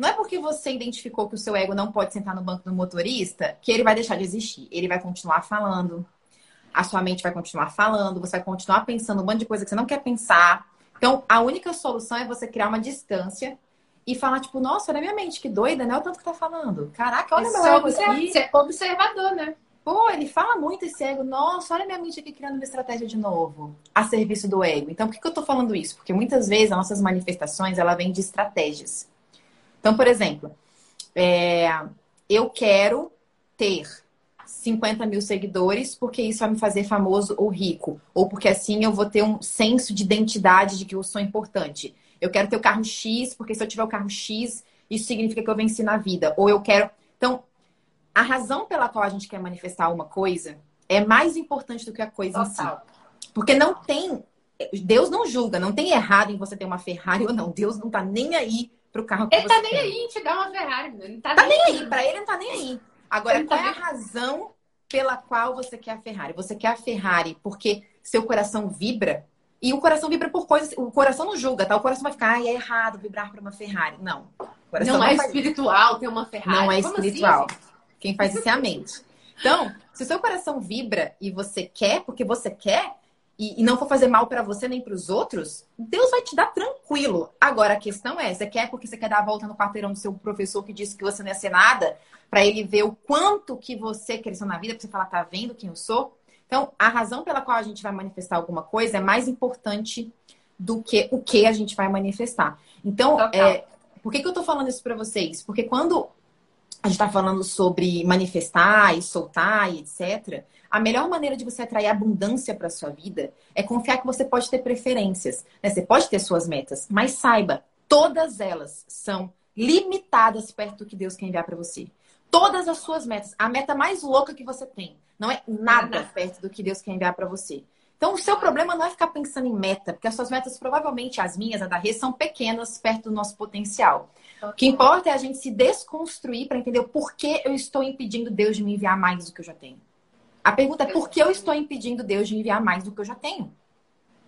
Não é porque você identificou que o seu ego não pode sentar no banco do motorista que ele vai deixar de existir. Ele vai continuar falando. A sua mente vai continuar falando, você vai continuar pensando um monte de coisa que você não quer pensar. Então, a única solução é você criar uma distância e falar, tipo, nossa, olha a minha mente, que doida, né? O tanto que tá falando. Caraca, olha meu ego aqui. Ser observador, né? Pô, ele fala muito esse ego. Nossa, olha a minha mente aqui criando uma estratégia de novo. A serviço do ego. Então, por que, que eu tô falando isso? Porque muitas vezes as nossas manifestações, ela vem de estratégias. Então, por exemplo, é, eu quero ter 50 mil seguidores porque isso vai me fazer famoso ou rico. Ou porque assim eu vou ter um senso de identidade de que eu sou importante. Eu quero ter o carro X, porque se eu tiver o carro X, isso significa que eu venci na vida. Ou eu quero. Então, a razão pela qual a gente quer manifestar uma coisa é mais importante do que a coisa Total. em si. Porque não tem. Deus não julga, não tem errado em você ter uma Ferrari ou não. Deus não tá nem aí pro carro que ele você tá nem aí em te dar uma Ferrari. Ele tá, tá nem, aí. aí. Pra ele não tá nem aí. Agora, ele qual tá é a razão pela qual você quer a Ferrari? Você quer a Ferrari porque seu coração vibra e o coração vibra por coisas. O coração não julga, tá? O coração vai ficar, ah, é errado vibrar para uma Ferrari. Não. não, não é espiritual ter uma Ferrari. Não é Como espiritual. Assim, Quem faz isso é a mente. Então, se o seu coração vibra e você quer, porque você quer, e, e não for fazer mal para você nem para os outros, Deus vai te dar tranquilo. Agora, a questão é: você quer porque você quer dar a volta no quarteirão do seu professor que disse que você não ia ser nada, para ele ver o quanto que você cresceu na vida, para você falar, tá vendo quem eu sou? Então, a razão pela qual a gente vai manifestar alguma coisa é mais importante do que o que a gente vai manifestar. Então, é, por que, que eu tô falando isso para vocês? Porque quando a gente está falando sobre manifestar e soltar e etc., a melhor maneira de você atrair abundância para sua vida é confiar que você pode ter preferências. Né? Você pode ter suas metas, mas saiba, todas elas são limitadas perto do que Deus quer enviar para você. Todas as suas metas, a meta mais louca que você tem, não é nada perto do que Deus quer enviar para você. Então, o seu problema não é ficar pensando em meta, porque as suas metas, provavelmente as minhas, a da Rê, são pequenas perto do nosso potencial. O que importa é a gente se desconstruir para entender o porquê eu estou impedindo Deus de me enviar mais do que eu já tenho. A pergunta é por que eu estou impedindo Deus de enviar mais do que eu já tenho?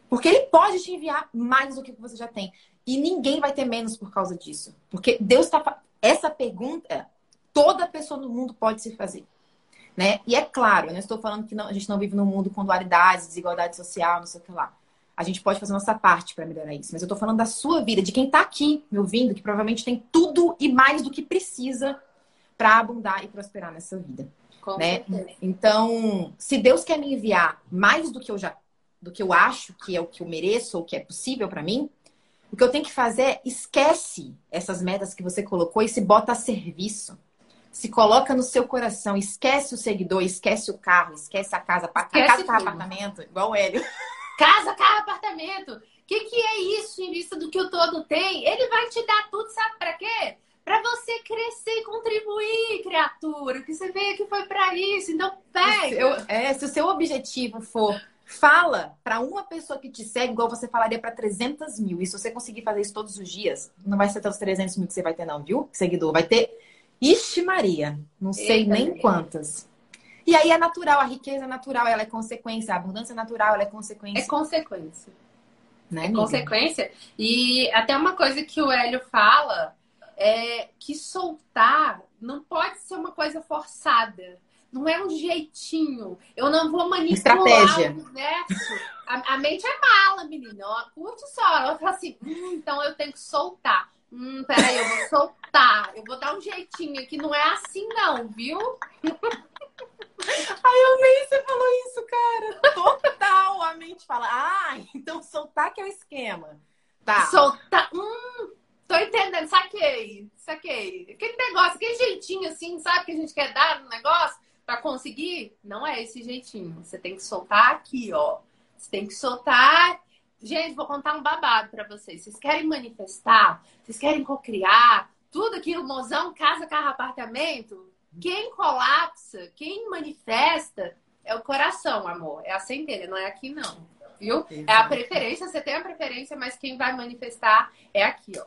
Porque Ele pode te enviar mais do que você já tem. E ninguém vai ter menos por causa disso. Porque Deus está. Essa pergunta, toda pessoa no mundo pode se fazer. Né? E é claro, eu não estou falando que não, a gente não vive num mundo com dualidades, desigualdade social, não sei o que lá. A gente pode fazer nossa parte para melhorar isso. Mas eu estou falando da sua vida, de quem está aqui me ouvindo, que provavelmente tem tudo e mais do que precisa para abundar e prosperar nessa vida. Com né? Então, se Deus quer me enviar mais do que eu já, do que eu acho que é o que eu mereço ou que é possível para mim, o que eu tenho que fazer é esquece essas metas que você colocou e se bota a serviço se coloca no seu coração, esquece o seguidor, esquece o carro, esquece a casa, esquece casa, carro, apartamento, igual o Hélio. Casa, carro, apartamento. O que, que é isso em vista do que o todo tem? Ele vai te dar tudo, sabe para quê? Para você crescer e contribuir, criatura. Que você veio aqui foi para isso. Então, pega. Eu, é, se o seu objetivo for fala para uma pessoa que te segue, igual você falaria para 300 mil. E se você conseguir fazer isso todos os dias, não vai ser até os 300 mil que você vai ter, não, viu? Seguidor. Vai ter Ixi, Maria, não sei Eita, nem Maria. quantas. E aí é natural, a riqueza é natural, ela é consequência, a abundância é natural, ela é consequência. É consequência. Né, é consequência. E até uma coisa que o Hélio fala é que soltar não pode ser uma coisa forçada. Não é um jeitinho. Eu não vou manipular Estratégia. o universo. A, a mente é mala, menina. Curte só. Ela fala assim, hum, então eu tenho que soltar. Hum, peraí, eu vou soltar. Eu vou dar um jeitinho aqui. Não é assim, não, viu? Ai, eu nem você falou isso, cara. Total. A mente fala, ah, então soltar que é o esquema. Tá. Soltar. Hum, tô entendendo. Saquei. Saquei. Aquele negócio, aquele jeitinho assim, sabe, que a gente quer dar no negócio pra conseguir? Não é esse jeitinho. Você tem que soltar aqui, ó. Você tem que soltar Gente, vou contar um babado para vocês. Vocês querem manifestar? Vocês querem cocriar? Tudo aquilo, mozão, casa, carro, apartamento? Quem colapsa, quem manifesta é o coração, amor. É a centelha, não é aqui não. Viu? É a preferência, você tem a preferência, mas quem vai manifestar é aqui, ó.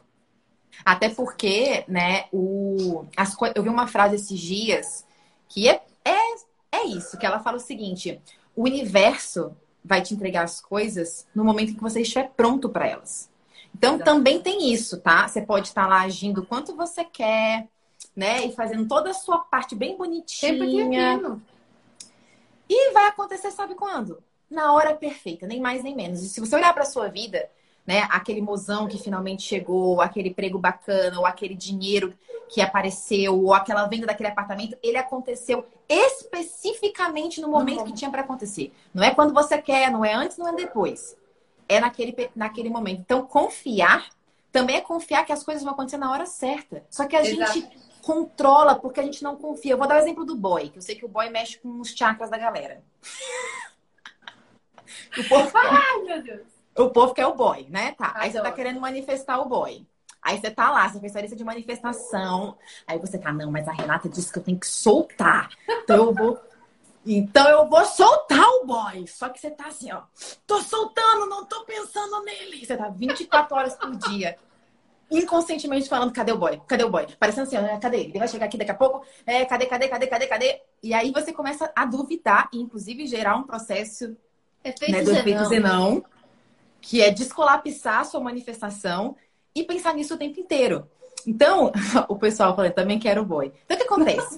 Até porque, né, o, as, eu vi uma frase esses dias que é, é, é isso, que ela fala o seguinte: o universo vai te entregar as coisas no momento em que você estiver pronto para elas. Então também tem isso, tá? Você pode estar lá agindo o quanto você quer, né? E fazendo toda a sua parte bem bonitinha. E vai acontecer, sabe quando? Na hora perfeita, nem mais nem menos. E se você olhar para sua vida, né? Aquele mozão que finalmente chegou, aquele emprego bacana, ou aquele dinheiro que apareceu, ou aquela venda daquele apartamento, ele aconteceu especificamente no momento que tinha para acontecer. Não é quando você quer, não é antes, não é depois. É naquele, naquele momento. Então, confiar também é confiar que as coisas vão acontecer na hora certa. Só que a Exato. gente controla porque a gente não confia. Eu vou dar o exemplo do boy, que eu sei que o boy mexe com os chakras da galera. o povo... Ai, meu Deus. O povo quer o boy, né? Tá. Aí você tá querendo manifestar o boy. Aí você tá lá, você fez sua lista de manifestação. Aí você tá, não, mas a Renata disse que eu tenho que soltar. Então eu vou. Então eu vou soltar o boy. Só que você tá assim, ó. Tô soltando, não tô pensando nele. Você tá 24 horas por dia. Inconscientemente falando, cadê o boy? Cadê o boy? Parecendo assim, ah, cadê ele? Ele vai chegar aqui daqui a pouco. É, cadê, cadê, cadê, cadê, cadê? E aí você começa a duvidar e, inclusive, gerar um processo efeito né, do efeito Zenão que é descolapsar a sua manifestação e pensar nisso o tempo inteiro. Então, o pessoal fala, também quero boi. Então, o que acontece?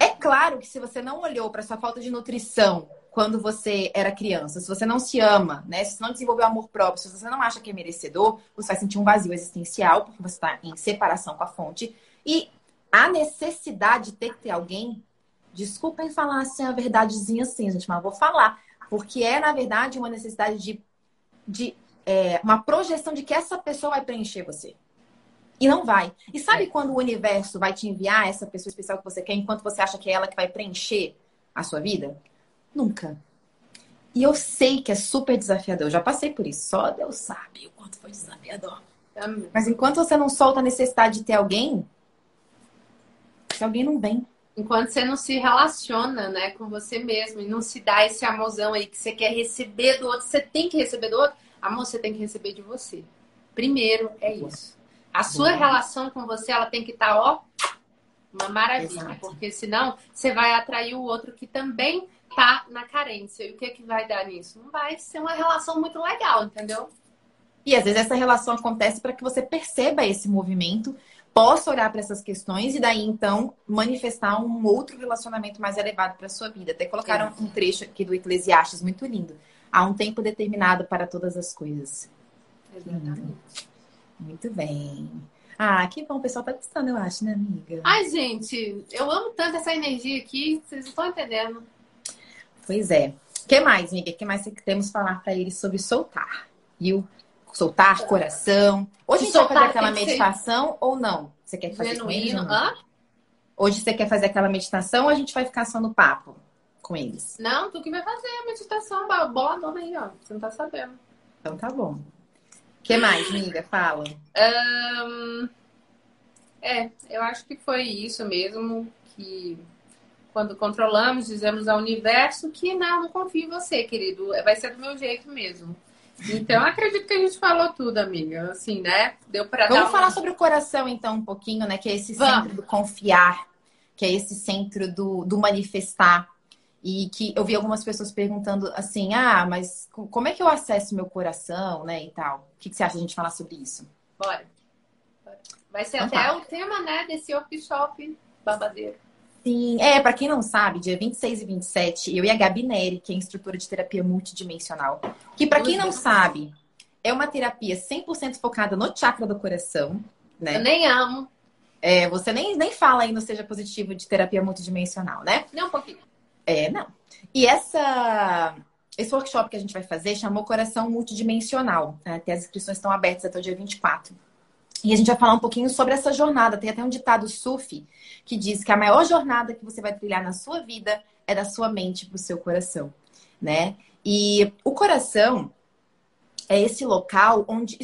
é claro que se você não olhou para sua falta de nutrição quando você era criança, se você não se ama, né? Se você não desenvolveu amor próprio, se você não acha que é merecedor, você vai sentir um vazio existencial, porque você está em separação com a fonte. E a necessidade de ter que ter alguém, desculpem falar assim a verdadezinha assim, gente, mas vou falar. Porque é, na verdade, uma necessidade de de é, uma projeção de que essa pessoa vai preencher você. E não vai. E sabe é. quando o universo vai te enviar essa pessoa especial que você quer, enquanto você acha que é ela que vai preencher a sua vida? Nunca. E eu sei que é super desafiador. Eu já passei por isso. Só Deus sabe o quanto foi desafiador. Mas enquanto você não solta a necessidade de ter alguém, se alguém não vem. Enquanto você não se relaciona, né, com você mesmo e não se dá esse amorzão aí que você quer receber do outro, você tem que receber do outro, amor, você tem que receber de você. Primeiro é isso. A sua relação com você, ela tem que estar, tá, ó, uma maravilha, Exato. porque senão você vai atrair o outro que também tá na carência. E o que é que vai dar nisso? Não vai ser uma relação muito legal, entendeu? E às vezes essa relação acontece para que você perceba esse movimento possa olhar para essas questões e daí então manifestar um outro relacionamento mais elevado para sua vida. Até colocaram um trecho aqui do Eclesiastes muito lindo. Há um tempo determinado para todas as coisas. Exatamente. Muito bem. Ah, que bom, o pessoal tá gostando, eu acho, né, amiga? Ai, gente, eu amo tanto essa energia aqui, vocês estão entendendo. Pois é. O que mais, amiga? O que mais temos falar para eles sobre soltar? E o soltar coração. Hoje gente vai fazer aquela meditação ser... ou não? Você quer fazer Genuíno. com eles? Hoje você quer fazer aquela meditação ou a gente vai ficar só no papo com eles? Não, tu que vai fazer a meditação boladona aí, ó. Você não tá sabendo. Então tá bom. O que mais, amiga? Fala. Um... É, eu acho que foi isso mesmo que quando controlamos, dizemos ao universo que não, não confio em você, querido. Vai ser do meu jeito mesmo. Então, acredito que a gente falou tudo, amiga. Assim, né? Deu para Vamos dar falar sobre o coração, então, um pouquinho, né? Que é esse Vamos. centro do confiar, que é esse centro do, do manifestar. E que eu vi algumas pessoas perguntando assim: ah, mas como é que eu acesso meu coração, né? E tal. O que, que você acha de a gente falar sobre isso? Bora. Vai ser então, até tá. o tema, né, desse workshop babadeiro. Sim, é, para quem não sabe, dia 26 e 27, eu e a Gabi Neri, que é instrutora de terapia multidimensional, que para quem não sabe, é uma terapia 100% focada no chakra do coração, né? Eu nem amo. É, você nem, nem fala aí no Seja Positivo de terapia multidimensional, né? Não, um pouquinho. É, não. E essa, esse workshop que a gente vai fazer chamou Coração Multidimensional. Né? Até as inscrições estão abertas até o dia 24. E a gente vai falar um pouquinho sobre essa jornada. Tem até um ditado sufi que diz que a maior jornada que você vai trilhar na sua vida é da sua mente para o seu coração, né? E o coração é esse local onde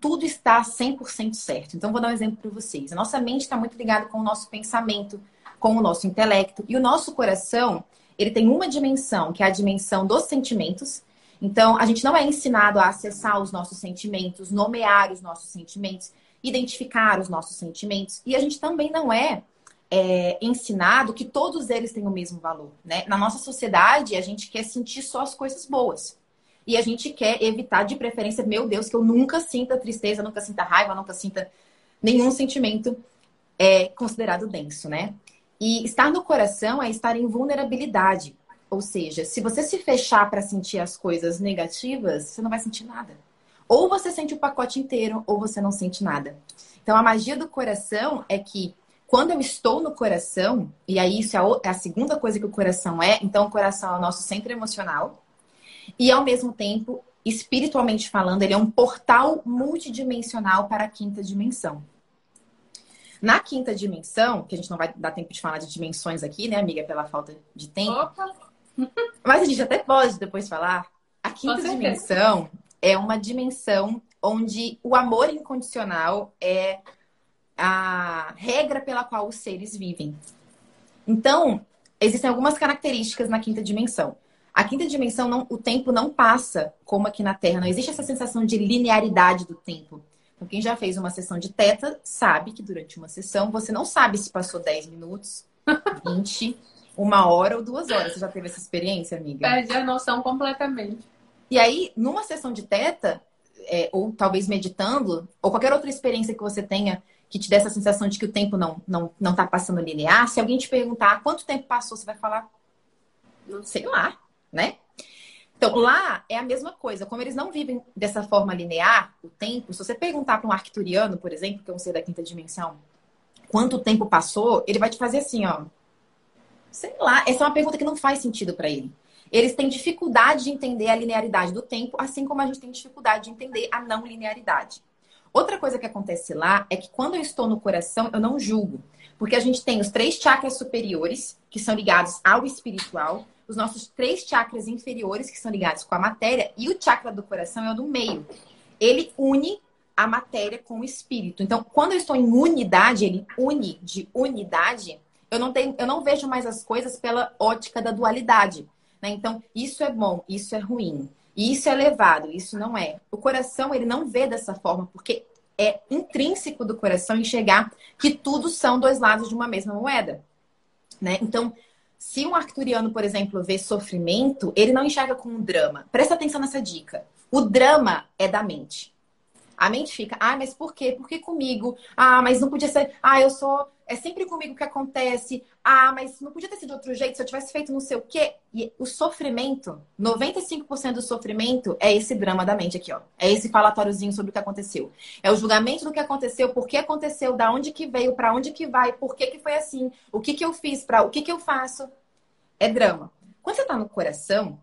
tudo está 100% certo. Então, vou dar um exemplo para vocês. A nossa mente está muito ligada com o nosso pensamento, com o nosso intelecto. E o nosso coração, ele tem uma dimensão, que é a dimensão dos sentimentos. Então, a gente não é ensinado a acessar os nossos sentimentos, nomear os nossos sentimentos identificar os nossos sentimentos. E a gente também não é, é, ensinado que todos eles têm o mesmo valor. Né? Na nossa sociedade, a gente quer sentir só as coisas boas. E a gente quer evitar, de preferência, meu Deus, que eu nunca sinta tristeza, nunca sinta raiva, nunca sinta nenhum sentimento é considerado denso, né? E estar no coração é estar em vulnerabilidade. Ou seja, se você se fechar para sentir as coisas negativas, você não vai sentir nada. Ou você sente o pacote inteiro, ou você não sente nada. Então, a magia do coração é que quando eu estou no coração, e aí isso é a, é a segunda coisa que o coração é, então o coração é o nosso centro emocional, e ao mesmo tempo, espiritualmente falando, ele é um portal multidimensional para a quinta dimensão. Na quinta dimensão, que a gente não vai dar tempo de falar de dimensões aqui, né, amiga, pela falta de tempo. Opa. Mas a gente até pode depois falar. A quinta dimensão é uma dimensão onde o amor incondicional é a regra pela qual os seres vivem. Então, existem algumas características na quinta dimensão. A quinta dimensão, não, o tempo não passa como aqui na Terra. Não existe essa sensação de linearidade do tempo. Então, quem já fez uma sessão de teta sabe que durante uma sessão você não sabe se passou 10 minutos, 20, uma hora ou duas horas. Você já teve essa experiência, amiga? Perde a noção completamente. E aí, numa sessão de teta, é, ou talvez meditando, ou qualquer outra experiência que você tenha que te dê essa sensação de que o tempo não, não, não tá passando linear, se alguém te perguntar quanto tempo passou, você vai falar, não sei lá, né? Então, lá é a mesma coisa. Como eles não vivem dessa forma linear, o tempo, se você perguntar para um arcturiano, por exemplo, que é um ser da quinta dimensão, quanto tempo passou, ele vai te fazer assim, ó. Sei lá, essa é uma pergunta que não faz sentido para ele. Eles têm dificuldade de entender a linearidade do tempo, assim como a gente tem dificuldade de entender a não linearidade. Outra coisa que acontece lá é que quando eu estou no coração, eu não julgo. Porque a gente tem os três chakras superiores, que são ligados ao espiritual, os nossos três chakras inferiores, que são ligados com a matéria, e o chakra do coração é o do meio. Ele une a matéria com o espírito. Então, quando eu estou em unidade, ele une de unidade, eu não, tenho, eu não vejo mais as coisas pela ótica da dualidade. Né? Então, isso é bom, isso é ruim. Isso é elevado, isso não é. O coração, ele não vê dessa forma, porque é intrínseco do coração enxergar que tudo são dois lados de uma mesma moeda. Né? Então, se um arcturiano, por exemplo, vê sofrimento, ele não enxerga como um drama. Presta atenção nessa dica. O drama é da mente. A mente fica, ah, mas por quê? Por que comigo? Ah, mas não podia ser. Ah, eu sou. É sempre comigo que acontece. Ah, mas não podia ter sido de outro jeito se eu tivesse feito não sei o quê. E o sofrimento, 95% do sofrimento é esse drama da mente aqui, ó. É esse falatóriozinho sobre o que aconteceu. É o julgamento do que aconteceu, por que aconteceu, da onde que veio, para onde que vai, por que que foi assim, o que que eu fiz, para o que que eu faço. É drama. Quando você tá no coração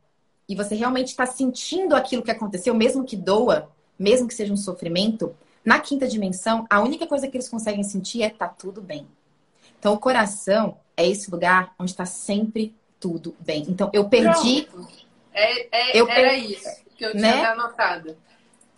e você realmente está sentindo aquilo que aconteceu, mesmo que doa, mesmo que seja um sofrimento, na quinta dimensão, a única coisa que eles conseguem sentir é tá tudo bem. Então, o coração é esse lugar onde está sempre tudo bem. Então, eu perdi. É, é, eu era per... isso que eu tinha né? anotado.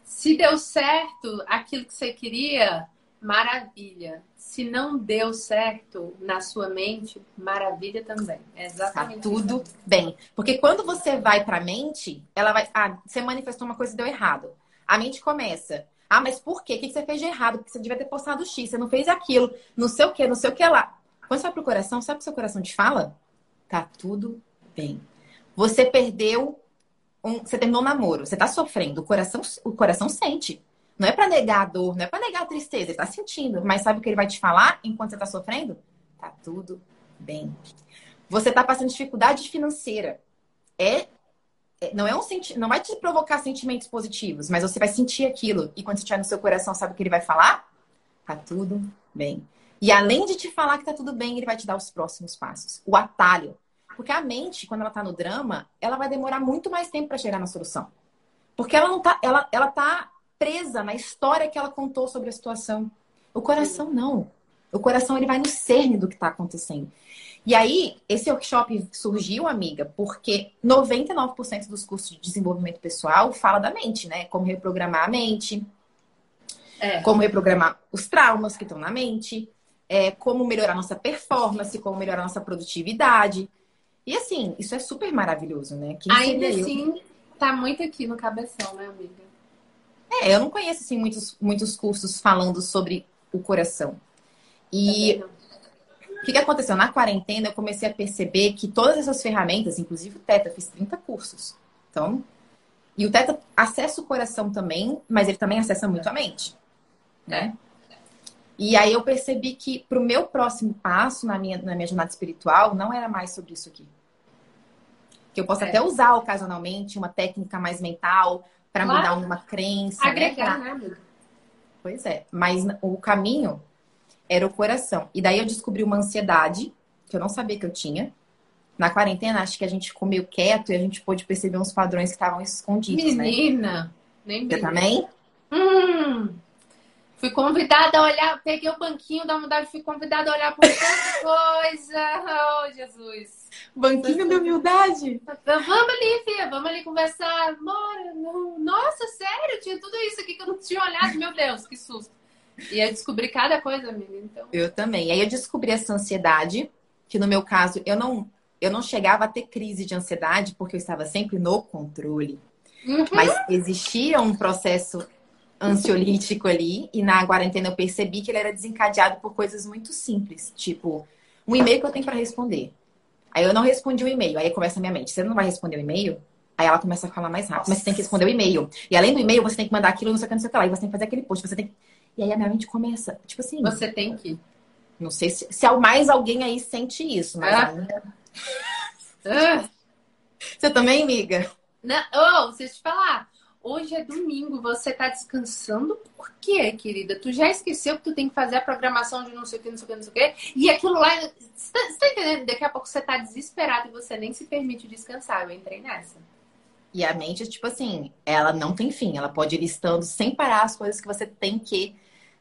Se deu certo aquilo que você queria, maravilha. Se não deu certo na sua mente, maravilha também. É exatamente. Tá tudo bem. Porque quando você vai para a mente, ela vai. Ah, você manifestou uma coisa e deu errado. A mente começa. Ah, mas por quê? O que você fez de errado? Porque você devia ter postado X, você não fez aquilo, não sei o que, não sei o que lá. Quando você vai pro coração, sabe o que seu coração te fala? Tá tudo bem. Você perdeu um, você terminou um namoro, você tá sofrendo, o coração, o coração sente. Não é para negar a dor, não é para negar a tristeza, ele tá sentindo. Mas sabe o que ele vai te falar enquanto você tá sofrendo? Tá tudo bem. Você tá passando dificuldade financeira. É é, não é um senti não vai te provocar sentimentos positivos, mas você vai sentir aquilo. E quando você estiver no seu coração, sabe o que ele vai falar? Tá tudo bem. E além de te falar que tá tudo bem, ele vai te dar os próximos passos. O atalho. Porque a mente, quando ela tá no drama, ela vai demorar muito mais tempo para chegar na solução. Porque ela não tá, ela, ela tá presa na história que ela contou sobre a situação. O coração não. O coração ele vai no cerne do que está acontecendo. E aí, esse workshop surgiu, amiga, porque 99% dos cursos de desenvolvimento pessoal fala da mente, né? Como reprogramar a mente, é. como reprogramar os traumas que estão na mente, é, como melhorar nossa performance, como melhorar nossa produtividade. E assim, isso é super maravilhoso, né? Quem Ainda assim, tá muito aqui no cabeção, né, amiga? É, eu não conheço assim, muitos, muitos cursos falando sobre o coração. E o que, que aconteceu? Na quarentena, eu comecei a perceber que todas essas ferramentas, inclusive o Teta, fiz 30 cursos. Então, E o teta acessa o coração também, mas ele também acessa muito a mente, né? E aí eu percebi que para o meu próximo passo na minha, na minha jornada espiritual não era mais sobre isso aqui. Que eu posso é. até usar ocasionalmente uma técnica mais mental para claro. mudar uma crença. Né? Agregar, né? né? Pois é. Mas o caminho era o coração. E daí eu descobri uma ansiedade que eu não sabia que eu tinha. Na quarentena, acho que a gente ficou meio quieto e a gente pôde perceber uns padrões que estavam escondidos, Menina, né? Menina! Você também? Hum, fui convidada a olhar, peguei o banquinho da humildade, fui convidada a olhar por tanta coisa. Oh, Jesus! Banquinho da humildade? Vamos ali, filha, vamos ali conversar. Bora. Nossa, sério? Tinha tudo isso aqui que eu não tinha olhado. Meu Deus, que susto. E eu descobri cada coisa, amiga. Então... Eu também. Aí eu descobri essa ansiedade, que no meu caso eu não, eu não chegava a ter crise de ansiedade, porque eu estava sempre no controle. Uhum. Mas existia um processo ansiolítico ali, e na quarentena eu percebi que ele era desencadeado por coisas muito simples, tipo um e-mail que eu tenho para responder. Aí eu não respondi o e-mail, aí começa a minha mente, você não vai responder o e-mail? Aí ela começa a falar mais rápido, mas você tem que responder o e-mail. E além do e-mail, você tem que mandar aquilo, não sei o que, não sei o que lá, e você tem que fazer aquele post, você tem que e aí a minha mente começa, tipo assim. Você tem que. Não sei se, se mais alguém aí sente isso, mas ah. ainda. Ah. Você também, amiga? Não, oh, deixa eu te falar. Hoje é domingo, você tá descansando por quê, querida? Tu já esqueceu que tu tem que fazer a programação de não sei o que, não sei o que, não sei o que. E aquilo lá. Você tá, você tá entendendo? Daqui a pouco você tá desesperado e você nem se permite descansar. Eu entrei nessa. E a mente, tipo assim, ela não tem fim. Ela pode ir listando sem parar as coisas que você tem que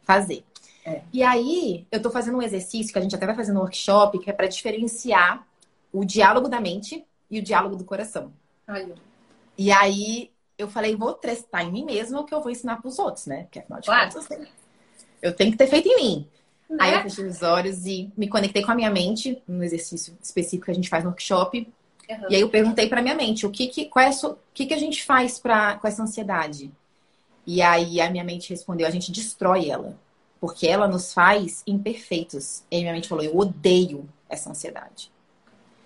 fazer. É. E aí, eu tô fazendo um exercício que a gente até vai fazer no workshop, que é para diferenciar o diálogo da mente e o diálogo do coração. Ai. E aí, eu falei, vou testar em mim mesma o que eu vou ensinar para os outros, né? Porque afinal de claro. contas, eu tenho que ter feito em mim. Né? Aí eu fechei os olhos e me conectei com a minha mente, num exercício específico que a gente faz no workshop. Uhum. E aí eu perguntei para minha mente, o que que, qual é a, o que que a gente faz pra, com essa ansiedade? E aí a minha mente respondeu: a gente destrói ela, porque ela nos faz imperfeitos. E a minha mente falou: eu odeio essa ansiedade.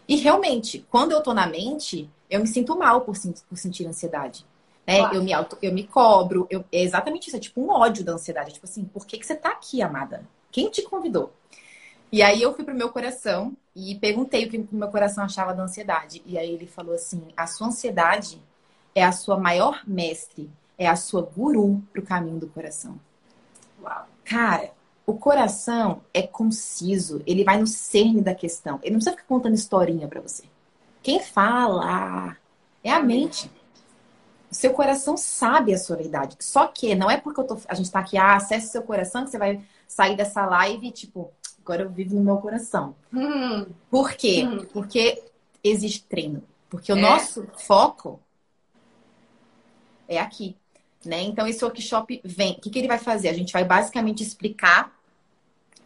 E realmente, quando eu tô na mente, eu me sinto mal por, por sentir ansiedade. Né? Eu, me auto, eu me cobro. Eu, é exatamente isso. É tipo um ódio da ansiedade. Tipo assim, por que, que você tá aqui, amada? Quem te convidou? E aí eu fui pro meu coração e perguntei o que o meu coração achava da ansiedade. E aí ele falou assim: a sua ansiedade é a sua maior mestre é a sua guru para o caminho do coração. Uau. Cara, o coração é conciso, ele vai no cerne da questão. Ele não precisa ficar contando historinha para você. Quem fala é a mente. O seu coração sabe a sua verdade. Só que não é porque tô, a gente tá aqui, ah, acesse seu coração, que você vai sair dessa live, tipo, agora eu vivo no meu coração. Hum. Por quê? Hum. Porque existe treino. Porque é. o nosso foco é aqui. Né? Então, esse workshop vem. O que, que ele vai fazer? A gente vai basicamente explicar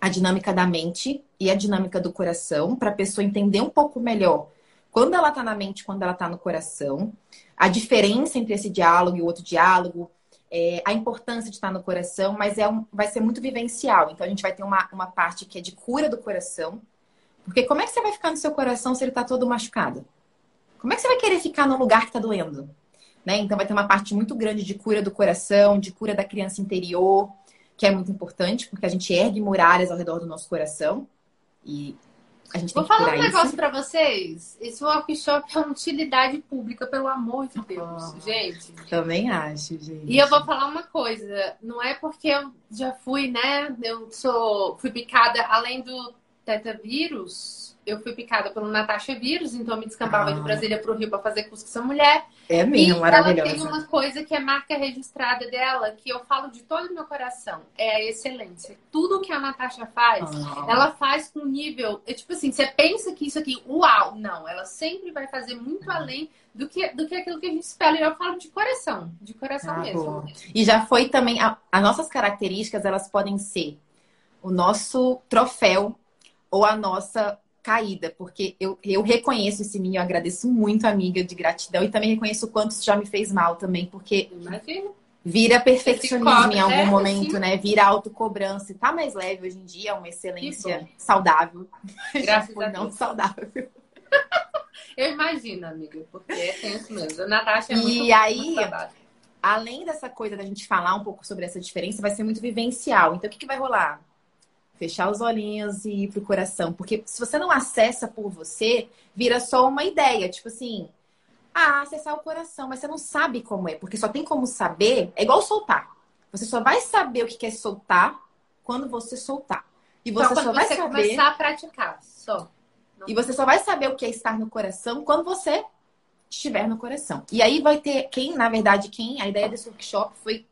a dinâmica da mente e a dinâmica do coração para a pessoa entender um pouco melhor quando ela está na mente, quando ela está no coração, a diferença entre esse diálogo e o outro diálogo, é, a importância de estar no coração, mas é um, vai ser muito vivencial. Então a gente vai ter uma, uma parte que é de cura do coração, porque como é que você vai ficar no seu coração se ele está todo machucado? Como é que você vai querer ficar no lugar que está doendo? Né? Então vai ter uma parte muito grande de cura do coração, de cura da criança interior, que é muito importante, porque a gente ergue muralhas ao redor do nosso coração. E a gente Vou falar um negócio para vocês. Esse workshop é uma utilidade pública, pelo amor de Deus, oh, gente. Também acho, gente. E eu vou falar uma coisa. Não é porque eu já fui, né? Eu sou fui picada além do tetavírus eu fui picada pelo Natasha Vírus, então eu me descampava ah. de Brasília para o Rio para fazer curso com essa mulher. É mesmo, maravilhosa. Ela tem uma coisa que é marca registrada dela, que eu falo de todo o meu coração, é a excelência. Tudo que a Natasha faz, ah. ela faz com nível, é tipo assim, você pensa que isso aqui, uau, não, ela sempre vai fazer muito ah. além do que, do que aquilo que a gente espera. E eu falo de coração, de coração ah, mesmo. Boa. E já foi também, a, as nossas características, elas podem ser o nosso troféu ou a nossa caída, porque eu, eu reconheço esse mim, eu agradeço muito, amiga, de gratidão, e também reconheço o quanto isso já me fez mal também, porque vira perfeccionismo em algum é, momento, né? Vira autocobrança. Tá mais leve hoje em dia, é uma excelência saudável. Graças a não saudável. Eu imagino, amiga, porque é tenso mesmo. A Natasha é muito E aí, além dessa coisa da gente falar um pouco sobre essa diferença, vai ser muito vivencial. Então, o que, que vai rolar? Fechar os olhinhos e ir pro coração. Porque se você não acessa por você, vira só uma ideia. Tipo assim, ah, acessar o coração, mas você não sabe como é, porque só tem como saber, é igual soltar. Você só vai saber o que é soltar quando você soltar. E você então, só vai você saber. começar a praticar, só. Não... E você só vai saber o que é estar no coração quando você estiver no coração. E aí vai ter quem, na verdade, quem a ideia desse workshop foi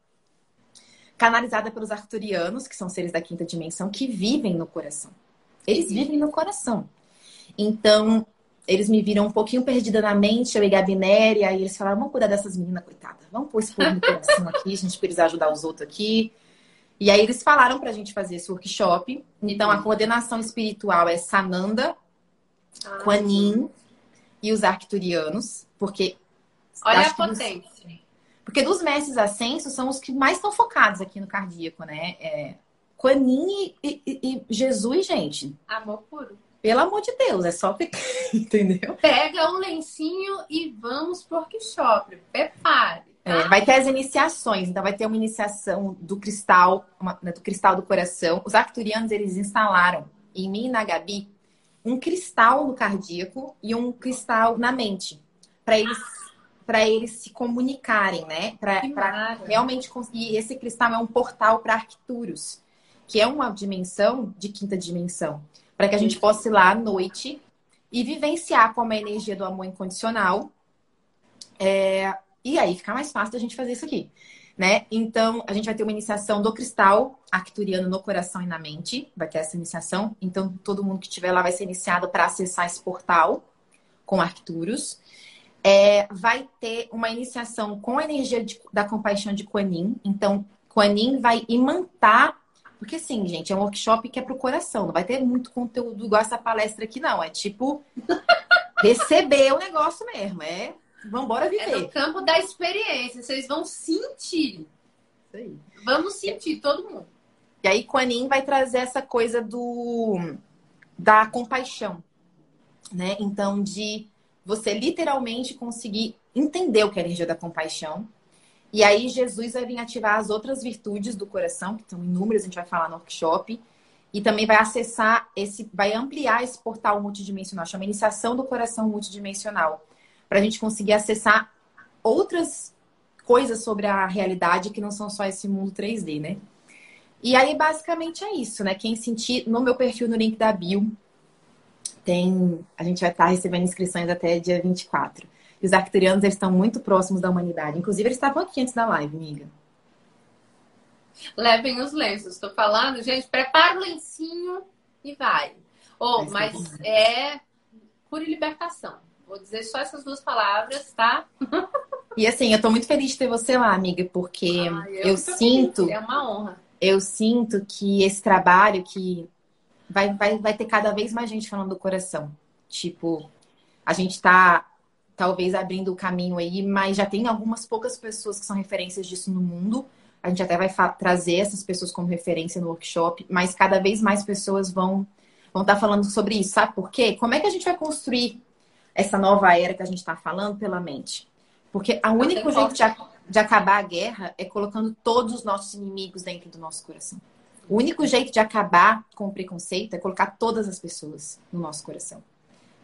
canalizada pelos arcturianos, que são seres da quinta dimensão, que vivem no coração. Eles vivem no coração. Então, eles me viram um pouquinho perdida na mente, eu e Gabinéria, e aí eles falaram, vamos cuidar dessas meninas, coitadas. Vamos pôr esse povo no coração aqui, a gente precisa ajudar os outros aqui. E aí eles falaram pra gente fazer esse workshop. Então, a coordenação espiritual é Sananda, ah, Quanin e os arcturianos, porque... Olha a potência. Dos, porque dos mestres ascensos são os que mais estão focados aqui no cardíaco, né? É, Quanin e, e, e Jesus, gente. Amor puro. Pelo amor de Deus, é só ficar, entendeu? Pega um lencinho e vamos pro workshop. Prepare. Tá? É, vai ter as iniciações, então vai ter uma iniciação do cristal, uma, né, do cristal do coração. Os arcturianos, eles instalaram em mim e na Gabi um cristal no cardíaco e um cristal na mente, para eles para eles se comunicarem, né? Para realmente conseguir. Esse cristal é um portal para Arcturus, que é uma dimensão de quinta dimensão para que a gente possa ir lá à noite e vivenciar como é a energia do amor incondicional. É, e aí fica mais fácil da gente fazer isso aqui. Né? Então, a gente vai ter uma iniciação do cristal arcturiano no coração e na mente. Vai ter essa iniciação. Então, todo mundo que estiver lá vai ser iniciado para acessar esse portal com Arcturus. É, vai ter uma iniciação com a energia de, da compaixão de Quanin. Então, Quanin vai imantar porque, assim, gente, é um workshop que é pro coração. Não vai ter muito conteúdo igual essa palestra aqui, não. É tipo receber o negócio mesmo. É vambora viver. É no campo da experiência. Vocês vão sentir. Isso aí. Vamos sentir, todo mundo. E aí, Quanin vai trazer essa coisa do da compaixão, né? Então, de você literalmente conseguir entender o que é a energia da compaixão e aí Jesus vai vir ativar as outras virtudes do coração, que são inúmeras, a gente vai falar no workshop. E também vai acessar esse, vai ampliar esse portal multidimensional, chama iniciação do coração multidimensional, para a gente conseguir acessar outras coisas sobre a realidade que não são só esse mundo 3D, né? E aí, basicamente, é isso, né? Quem sentir no meu perfil no link da bio, tem. A gente vai estar recebendo inscrições até dia 24. E os arcturianos eles estão muito próximos da humanidade. Inclusive, eles estavam aqui antes da live, amiga. Levem os lenços. Estou falando, gente, prepara o lencinho e vai. Oh, mas é cura e libertação. Vou dizer só essas duas palavras, tá? E assim, eu tô muito feliz de ter você lá, amiga, porque Ai, eu, eu sinto. Feliz. É uma honra. Eu sinto que esse trabalho que vai, vai, vai ter cada vez mais gente falando do coração. Tipo, a gente tá talvez abrindo o caminho aí, mas já tem algumas poucas pessoas que são referências disso no mundo. A gente até vai trazer essas pessoas como referência no workshop, mas cada vez mais pessoas vão vão estar tá falando sobre isso. Sabe por quê? Como é que a gente vai construir essa nova era que a gente está falando pela mente? Porque o único jeito de, de acabar a guerra é colocando todos os nossos inimigos dentro do nosso coração. O único jeito de acabar com o preconceito é colocar todas as pessoas no nosso coração.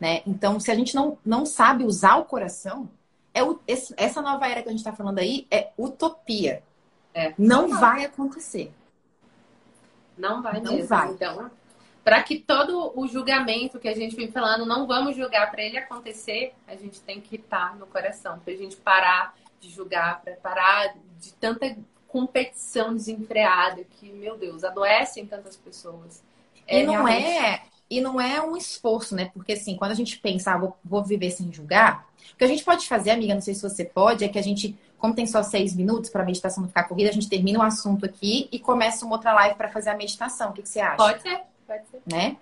Né? Então, se a gente não, não sabe usar o coração, é o, esse, essa nova era que a gente está falando aí é utopia. É. Não vai acontecer. Não vai não mesmo. Vai. Então, para que todo o julgamento que a gente vem falando, não vamos julgar para ele acontecer, a gente tem que estar no coração, para a gente parar de julgar, para parar de tanta competição desenfreada que, meu Deus, adoecem tantas pessoas. É, e não realmente... é e não é um esforço, né? Porque assim, quando a gente pensa, ah, vou, vou viver sem julgar, o que a gente pode fazer, amiga, não sei se você pode, é que a gente, como tem só seis minutos para a meditação não ficar corrida, a gente termina o assunto aqui e começa uma outra live para fazer a meditação. O que, que, você acha? Pode ser, pode ser. Né?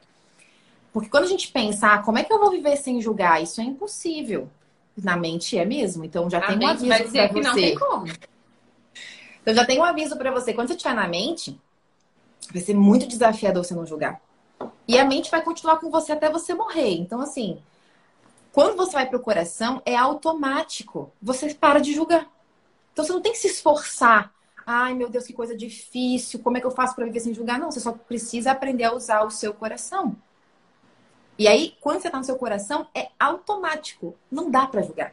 Porque quando a gente pensa, ah, como é que eu vou viver sem julgar? Isso é impossível. Na mente é mesmo. Então já a tem um aviso para você. Não tem como. Então já tem um aviso para você. Quando você estiver na mente, vai ser muito desafiador você não julgar. E a mente vai continuar com você até você morrer. Então, assim, Quando você vai pro coração, é automático. Você para de julgar. Então você não tem que se esforçar. Ai, meu Deus, que coisa difícil. Como é que eu faço para viver sem julgar? Não, você só precisa aprender a usar o seu coração. E aí, quando você tá no seu coração, é automático. Não dá para julgar.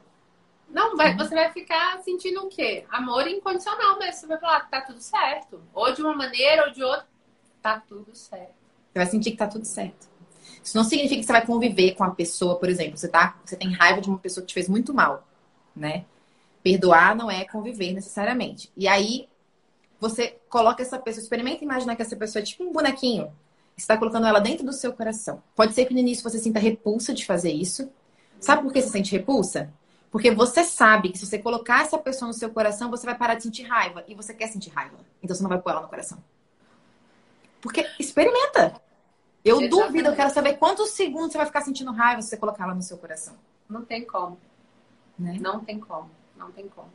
Não, vai, você vai ficar sentindo o quê? Amor incondicional mesmo. Você vai falar que tá tudo certo. Ou de uma maneira ou de outra, tá tudo certo. Você vai sentir que tá tudo certo. Isso não significa que você vai conviver com a pessoa, por exemplo, você tá, você tem raiva de uma pessoa que te fez muito mal, né? Perdoar não é conviver necessariamente. E aí você coloca essa pessoa, experimenta imaginar que essa pessoa é tipo um bonequinho. Você está colocando ela dentro do seu coração. Pode ser que no início você sinta repulsa de fazer isso. Sabe por que você sente repulsa? Porque você sabe que se você colocar essa pessoa no seu coração, você vai parar de sentir raiva. E você quer sentir raiva. Então você não vai pôr ela no coração. Porque experimenta. Eu Exatamente. duvido, eu quero saber quantos segundos você vai ficar sentindo raiva se você colocar ela no seu coração. Não tem como. Né? Não tem como. Não tem como.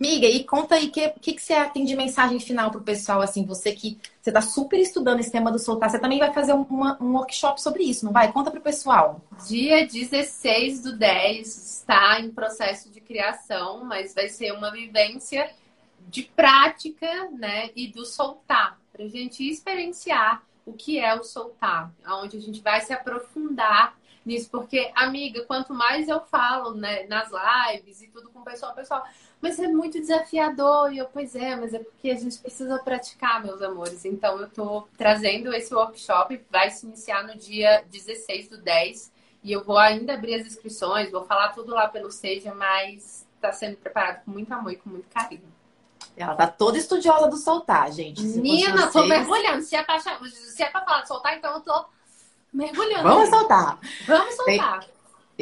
Miga, e conta aí o que, que, que você tem de mensagem final pro pessoal, assim, você que você tá super estudando esse tema do soltar, você também vai fazer uma, um workshop sobre isso, não vai? Conta pro pessoal. Dia 16 do 10 está em processo de criação, mas vai ser uma vivência de prática, né, e do soltar, pra gente experienciar o que é o soltar, onde a gente vai se aprofundar nisso, porque, amiga, quanto mais eu falo né, nas lives e tudo com o pessoal, pessoal, mas é muito desafiador. E eu, pois é, mas é porque a gente precisa praticar, meus amores. Então, eu tô trazendo esse workshop, vai se iniciar no dia 16 do 10. E eu vou ainda abrir as inscrições, vou falar tudo lá pelo Seja, mas está sendo preparado com muito amor e com muito carinho. Ela tá toda estudiosa do soltar, gente. Menina, vocês... tô mergulhando. Se é, pra, se é pra falar de soltar, então eu tô mergulhando. Vamos soltar. Vamos soltar. Tem...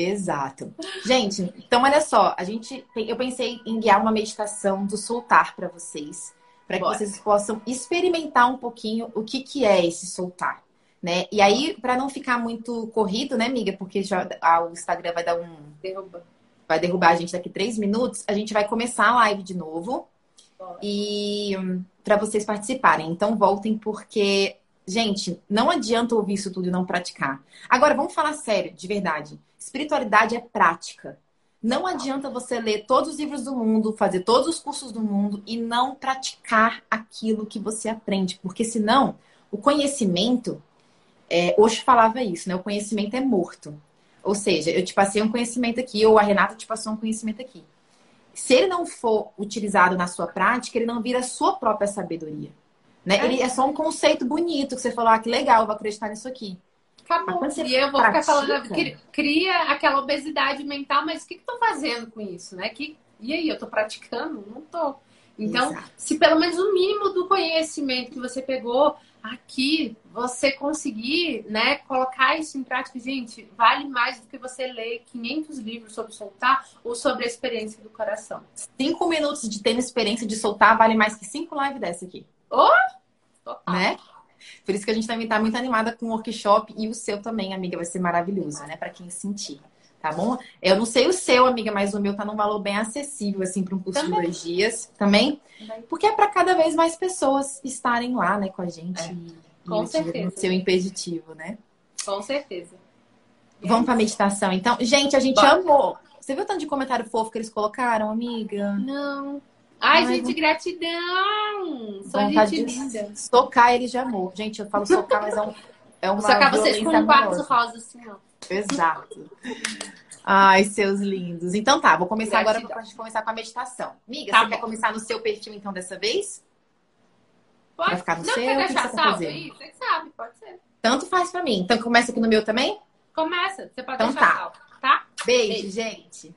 Exato. Gente, então olha só, a gente eu pensei em guiar uma meditação do soltar para vocês, para que vocês possam experimentar um pouquinho o que que é esse soltar, né? E aí para não ficar muito corrido, né, amiga, porque já ah, o Instagram vai dar um derruba. vai derrubar a gente daqui três minutos, a gente vai começar a live de novo. Bora. E para vocês participarem. Então voltem porque Gente, não adianta ouvir isso tudo e não praticar. Agora, vamos falar sério, de verdade. Espiritualidade é prática. Não adianta você ler todos os livros do mundo, fazer todos os cursos do mundo e não praticar aquilo que você aprende. Porque senão, o conhecimento. É, hoje falava isso, né? O conhecimento é morto. Ou seja, eu te passei um conhecimento aqui, ou a Renata te passou um conhecimento aqui. Se ele não for utilizado na sua prática, ele não vira a sua própria sabedoria. Né? É. Ele é só um conceito bonito que você falou, ah, que legal, vou acreditar nisso aqui. Acabou. E eu vou pratica... ficar falando, cria aquela obesidade mental, mas o que, que tô fazendo com isso, né? Que, e aí, eu tô praticando? Não tô. Então, Exato. se pelo menos o mínimo do conhecimento que você pegou aqui, você conseguir, né, colocar isso em prática, gente, vale mais do que você ler 500 livros sobre soltar ou sobre a experiência do coração. Cinco minutos de ter experiência de soltar vale mais que cinco lives dessa aqui. Oh! Total. Né? Por isso que a gente também está muito animada com o workshop e o seu também, amiga, vai ser maravilhoso, né? Para quem sentir. Tá bom? Eu não sei o seu, amiga, mas o meu tá num valor bem acessível, assim, para um curso também. de dois dias. Também? também. Porque é para cada vez mais pessoas estarem lá, né, com a gente. É. E, com certeza. No seu impeditivo, né? Com certeza. Vamos para meditação, então. Gente, a gente Bora. amou. Você viu o tanto de comentário fofo que eles colocaram, amiga? Não. Ai, Ai gente, gratidão! Sou gente linda. Socar eles de amor. Gente, eu falo socar, mas é um. É uma socar vocês com um quarto rosa, assim, ó. Exato. Ai, seus lindos. Então tá, vou começar gratidão. agora pra gente começar com a meditação. Miga, tá você bom. quer começar no seu perfil então dessa vez? Pode. Vai ficar no Não, seu? Quer deixar salvo aí? Você sabe, pode ser. Tanto faz pra mim. Então começa aqui no meu também? Começa. Você pode então deixar tá. salvo, tá? Beijo, Beijo. gente.